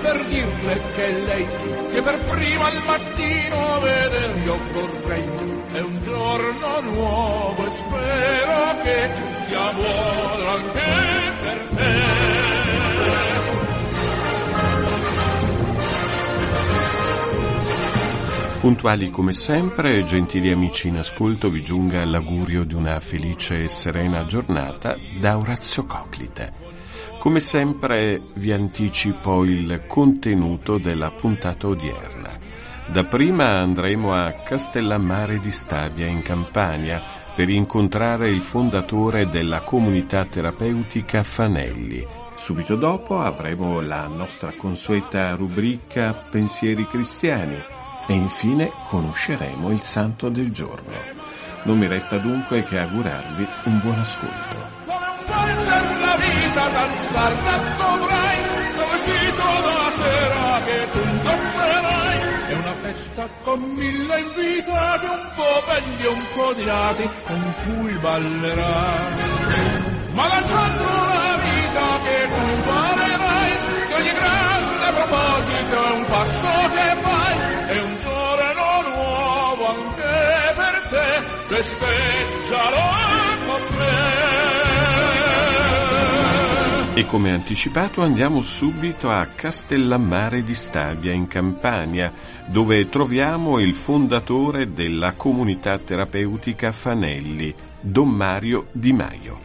per dirle che lei che per prima al mattino vedere io vorrei. È un giorno nuovo e spero che sia buono anche per te. Puntuali come sempre, gentili amici in ascolto, vi giunga l'augurio di una felice e serena giornata da Orazio Coclite. Come sempre vi anticipo il contenuto della puntata odierna. Dapprima andremo a Castellammare di Stabia in Campania per incontrare il fondatore della comunità terapeutica Fanelli. Subito dopo avremo la nostra consueta rubrica Pensieri cristiani e infine conosceremo il santo del giorno. Non mi resta dunque che augurarvi un buon ascolto. Vita danzar dovrai, vestito da sera che tu indosserai. È una festa con mille invitati, un po' belli un po' odiati, con cui ballerai. Ma danzando la vita che tu farerai, che ogni grande proposito è un passo che vai, è un giorno nuovo anche per te, festeggialo con me. E come anticipato andiamo subito a Castellammare di Stabia in Campania, dove troviamo il fondatore della comunità terapeutica Fanelli, Don Mario Di Maio.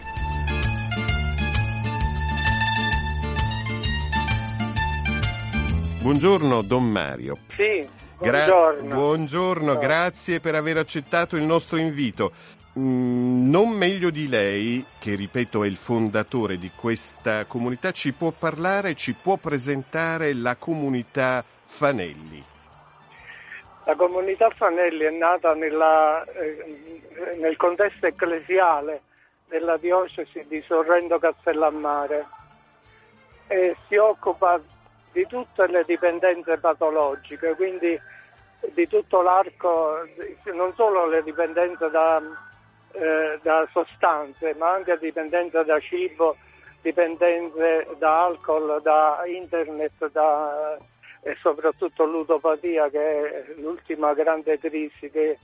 Buongiorno Don Mario. Sì, Gra- buongiorno. buongiorno, grazie per aver accettato il nostro invito. Mm, non meglio di lei, che ripeto è il fondatore di questa comunità, ci può parlare, ci può presentare la comunità Fanelli. La comunità Fanelli è nata nella, eh, nel contesto ecclesiale della diocesi di Sorrento Castellammare e si occupa di tutte le dipendenze patologiche, quindi di tutto l'arco, non solo le dipendenze da, eh, da sostanze, ma anche dipendenze da cibo, dipendenze da alcol, da internet, da, e soprattutto ludopatia, che è l'ultima grande crisi che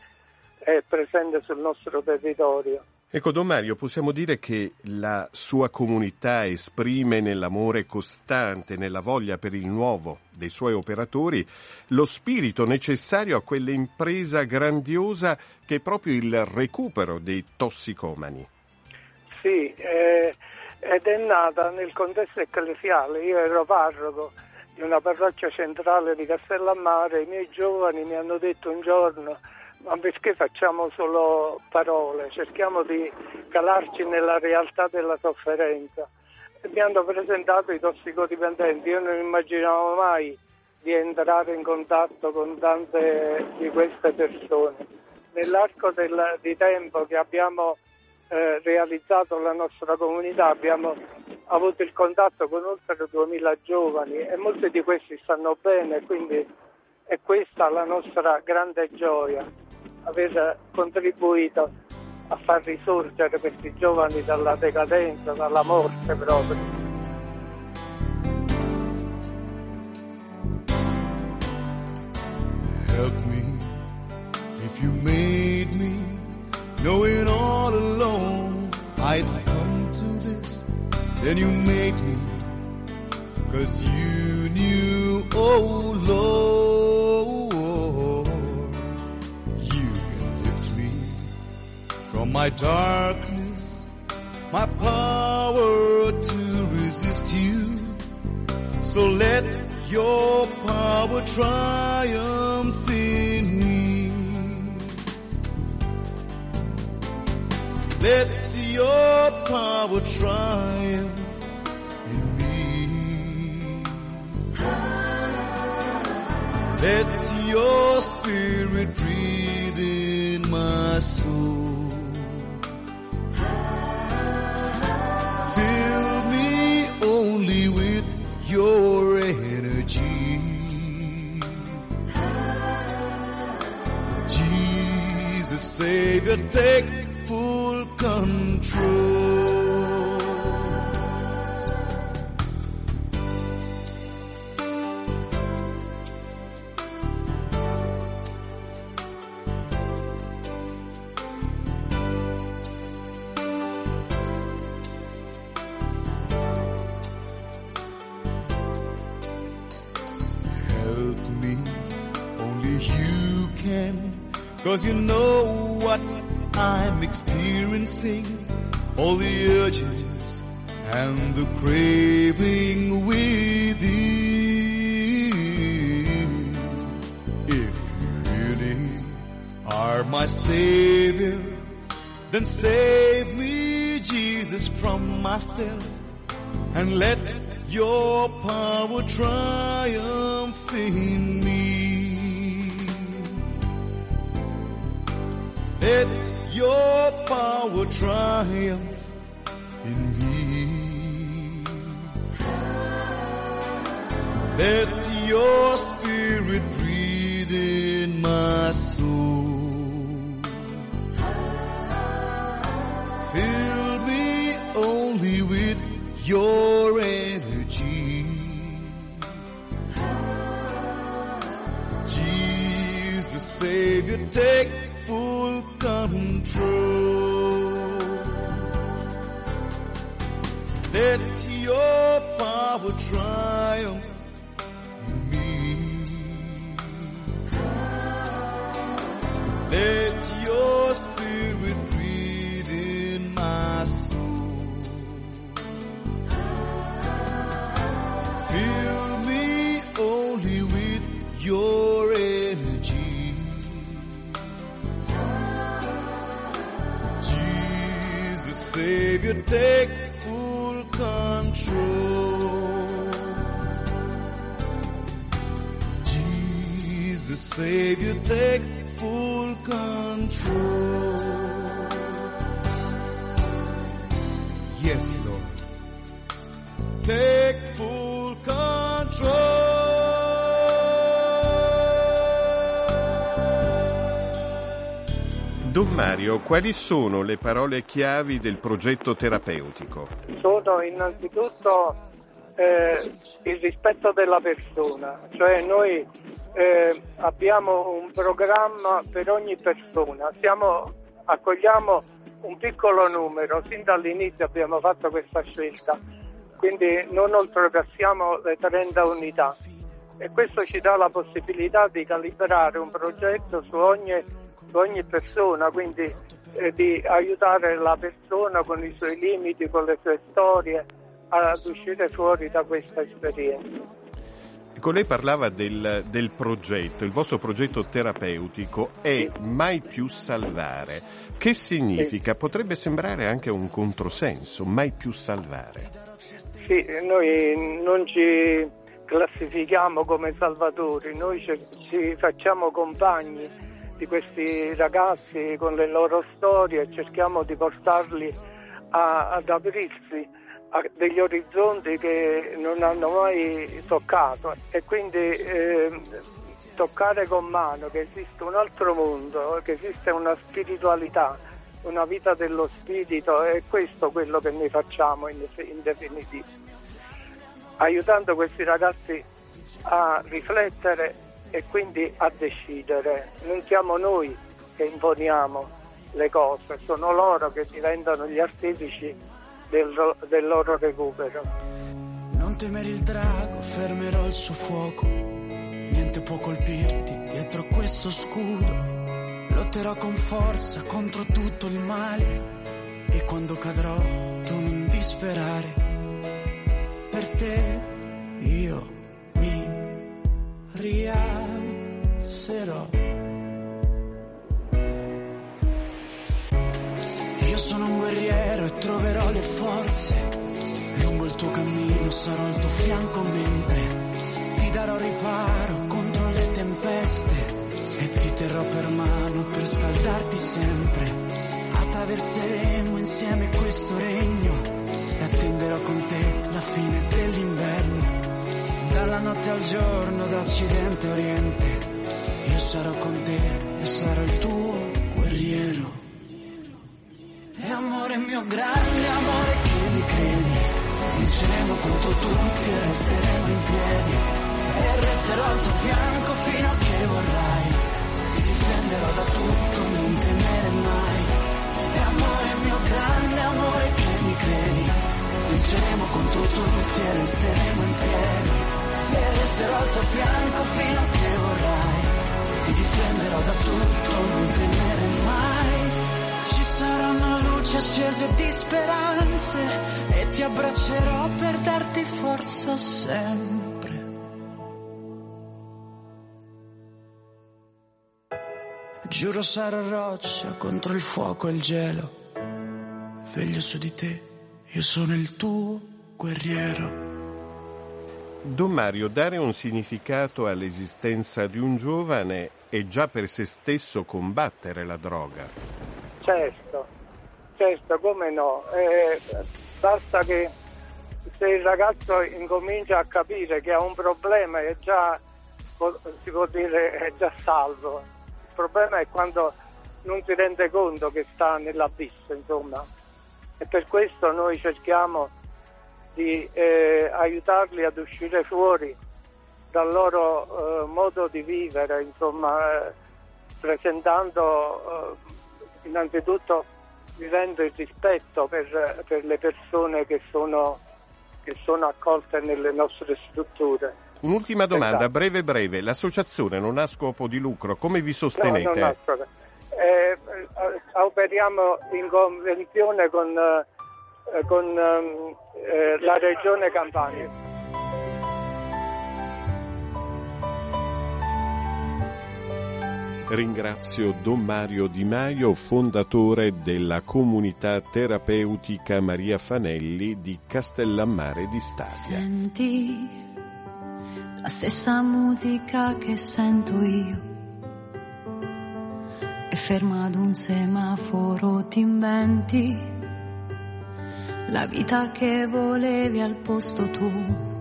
è presente sul nostro territorio. Ecco, Don Mario, possiamo dire che la sua comunità esprime nell'amore costante, nella voglia per il nuovo dei suoi operatori, lo spirito necessario a quell'impresa grandiosa che è proprio il recupero dei tossicomani. Sì, eh, ed è nata nel contesto ecclesiale. Io ero parroco di una parrocchia centrale di Castellammare, i miei giovani mi hanno detto un giorno ma perché facciamo solo parole? Cerchiamo di calarci nella realtà della sofferenza. Mi hanno presentato i tossicodipendenti, io non immaginavo mai di entrare in contatto con tante di queste persone. Nell'arco del, di tempo che abbiamo eh, realizzato la nostra comunità abbiamo avuto il contatto con oltre 2000 giovani e molti di questi stanno bene, quindi è questa la nostra grande gioia aver contribuito a far risorgere questi giovani dalla decadenza, dalla morte proprio. Help me if you made me, knowing all alone I'd come to this. Then you made me, cause you knew, oh Lord, my darkness, my power to resist you. So let your power triumph in me. Let your power triumph in me. Let your Savior, take full control. All the urges and the craving within. If you really are my savior, then save me, Jesus, from myself and let your power triumph in me. Let your power triumph in me. Let your spirit breathe in my soul. Fill me only with your energy. Jesus, Savior, take full control. Let your power triumph Savior, take full control. Jesus, Savior, take full control. Yes, Lord. Take Don Mario, quali sono le parole chiavi del progetto terapeutico? Sono innanzitutto eh, il rispetto della persona, cioè noi eh, abbiamo un programma per ogni persona, Siamo, accogliamo un piccolo numero, sin dall'inizio abbiamo fatto questa scelta, quindi non oltrepassiamo le 30 unità e questo ci dà la possibilità di calibrare un progetto su ogni, ogni persona, quindi eh, di aiutare la persona con i suoi limiti, con le sue storie ad uscire fuori da questa esperienza. Ecco, lei parlava del, del, progetto, il vostro progetto terapeutico è Sì. mai più salvare. Che significa? Potrebbe sembrare anche un controsenso, mai più salvare. Sì, noi non ci classifichiamo come salvatori, noi ci, ci facciamo compagni di questi ragazzi con le loro storie e cerchiamo di portarli a- ad aprirsi a degli orizzonti che non hanno mai toccato. E quindi eh, toccare con mano che esiste un altro mondo, che esiste una spiritualità, una vita dello spirito, è questo quello che noi facciamo in, in definitivo. Aiutando questi ragazzi a riflettere e quindi a decidere. Non siamo noi che imponiamo le cose, sono loro che diventano gli artefici del, del loro recupero. Non temere il drago, fermerò il suo fuoco. Niente può colpirti dietro questo scudo. Lotterò con forza contro tutto il male. E quando cadrò, tu non disperare. Per te io rialzerò. Io sono un guerriero e troverò le forze. Lungo il tuo cammino sarò al tuo fianco mentre ti darò riparo contro le tempeste e ti terrò per mano per scaldarti sempre. Attraverseremo insieme questo regno giorno, da occidente a oriente, io sarò con te e sarò il tuo guerriero. E amore mio grande amore che mi credi, vinceremo contro tutti e resteremo in piedi. E resterò al tuo fianco fino a che vorrai, ti difenderò da tutto, non temere mai. E amore mio grande amore che mi credi, vinceremo contro tutti e resteremo in piedi. Da tutto, non temere mai. Ci saranno luci accese di speranze e ti abbraccerò per darti forza sempre. Giuro sarò roccia contro il fuoco e il gelo. Veglio su di te, io sono il tuo guerriero. Don Mario, dare un significato all'esistenza di un giovane è già per se stesso combattere la droga. Certo, certo, come no. Eh, basta che se il ragazzo incomincia a capire che ha un problema è già, si può dire, è già salvo. Il problema è quando non si rende conto che sta nell'abisso, insomma. E per questo noi cerchiamo di eh, aiutarli ad uscire fuori dal loro eh, modo di vivere, insomma, eh, presentando eh, innanzitutto vivendo il rispetto per, per le persone che sono, che sono, accolte nelle nostre strutture. Un'ultima domanda, esatto. breve breve. L'associazione non ha scopo di lucro, come vi sostenete? No, eh, operiamo in convenzione con eh, con ehm, eh, la regione Campania. Ringrazio Don Mario Di Maio, fondatore della comunità terapeutica Maria Fanelli di Castellammare di Stabia. Senti la stessa musica che sento io e ferma ad un semaforo ti inventi la vita che volevi al posto tuo.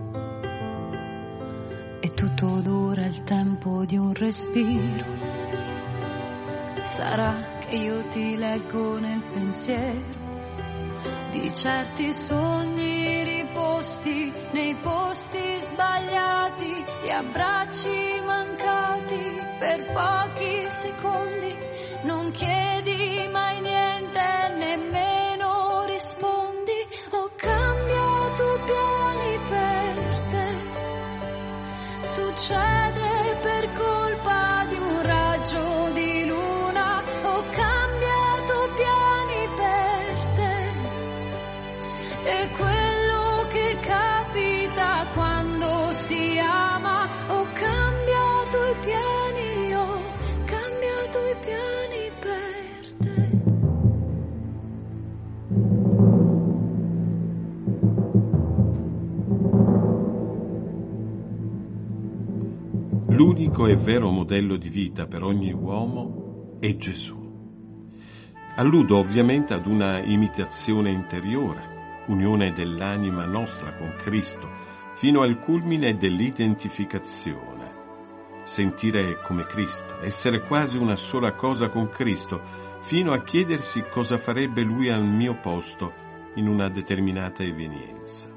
E tutto dura il tempo di un respiro. Sarà che io ti leggo nel pensiero di certi sogni riposti nei posti sbagliati, di abbracci mancati per pochi secondi. Non chiedi mai niente, L'unico e vero modello di vita per ogni uomo è Gesù. Alludo ovviamente ad una imitazione interiore, unione dell'anima nostra con Cristo, fino al culmine dell'identificazione. Sentire come Cristo, essere quasi una sola cosa con Cristo, fino a chiedersi cosa farebbe Lui al mio posto in una determinata evenienza.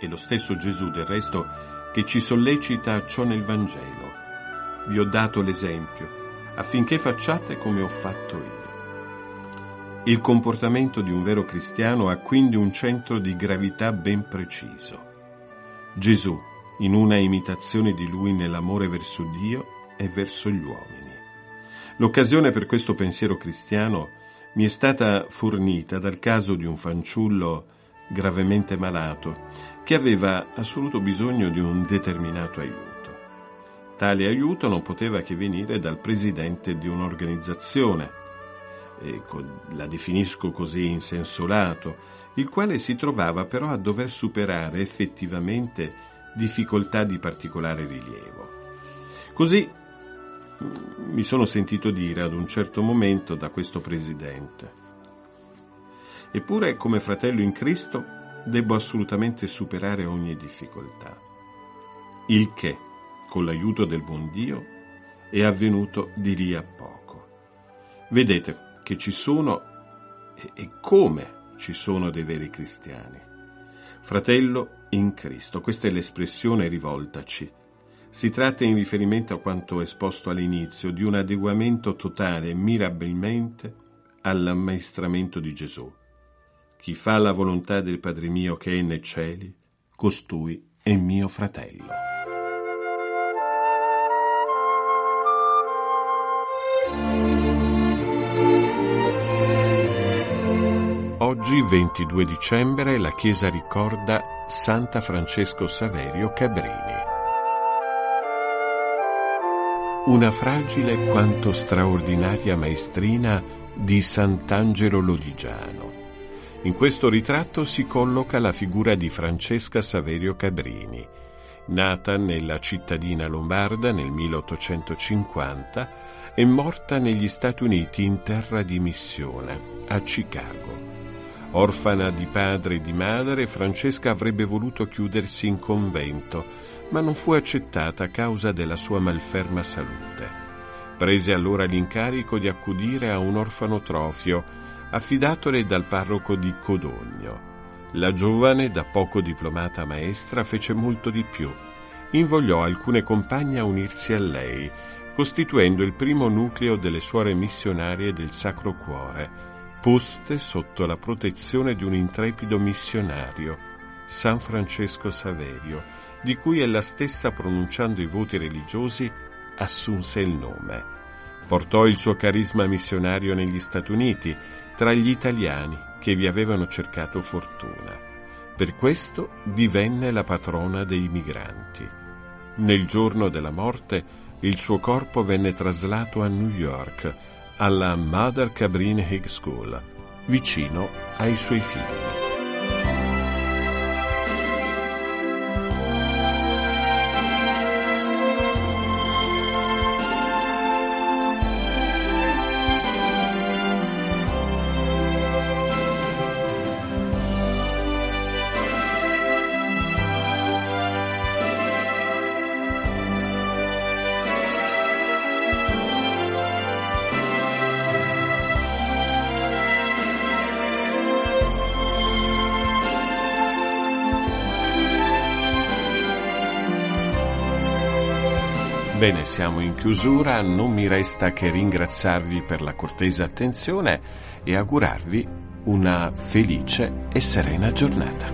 E lo stesso Gesù, del resto, che ci sollecita ciò nel Vangelo. Vi ho dato l'esempio affinché facciate come ho fatto io. Il comportamento di un vero cristiano ha quindi un centro di gravità ben preciso. Gesù, in una imitazione di lui nell'amore verso Dio e verso gli uomini. L'occasione per questo pensiero cristiano mi è stata fornita dal caso di un fanciullo gravemente malato che aveva assoluto bisogno di un determinato aiuto. Tale aiuto non poteva che venire dal presidente di un'organizzazione, la definisco così in senso lato, il quale si trovava però a dover superare effettivamente difficoltà di particolare rilievo. Così mm, mi sono sentito dire ad un certo momento da questo presidente. Eppure, come fratello in Cristo, debbo assolutamente superare ogni difficoltà. Il che, con l'aiuto del buon Dio, è avvenuto di lì a poco. Vedete che ci sono e come ci sono dei veri cristiani. Fratello in Cristo, questa è l'espressione rivoltaci. Si tratta in riferimento a quanto esposto all'inizio di un adeguamento totale mirabilmente all'ammaestramento di Gesù. Chi fa la volontà del Padre mio che è nei cieli, costui è mio fratello. Oggi, 22 dicembre, la Chiesa ricorda Santa Francesco Saverio Cabrini. Una fragile quanto straordinaria maestrina di Sant'Angelo Lodigiano. In questo ritratto si colloca la figura di Francesca Saverio Cabrini, nata nella cittadina lombarda nel 1850 e morta negli Stati Uniti in terra di missione, a Chicago. Orfana di padre e di madre, Francesca avrebbe voluto chiudersi in convento, ma non fu accettata a causa della sua malferma salute. Prese allora l'incarico di accudire a un orfanotrofio affidatole dal parroco di Codogno. La giovane, da poco diplomata maestra, fece molto di più. Invogliò alcune compagne a unirsi a lei, costituendo il primo nucleo delle suore missionarie del Sacro Cuore, poste sotto la protezione di un intrepido missionario, San Francesco Saverio, di cui ella stessa, pronunciando i voti religiosi, assunse il nome. Portò il suo carisma missionario negli Stati Uniti, tra gli italiani che vi avevano cercato fortuna. Per questo divenne la patrona dei migranti. Nel giorno della morte il suo corpo venne traslato a New York, alla Mother Cabrini High School, vicino ai suoi figli. Bene, siamo in chiusura, non mi resta che ringraziarvi per la cortese attenzione e augurarvi una felice e serena giornata.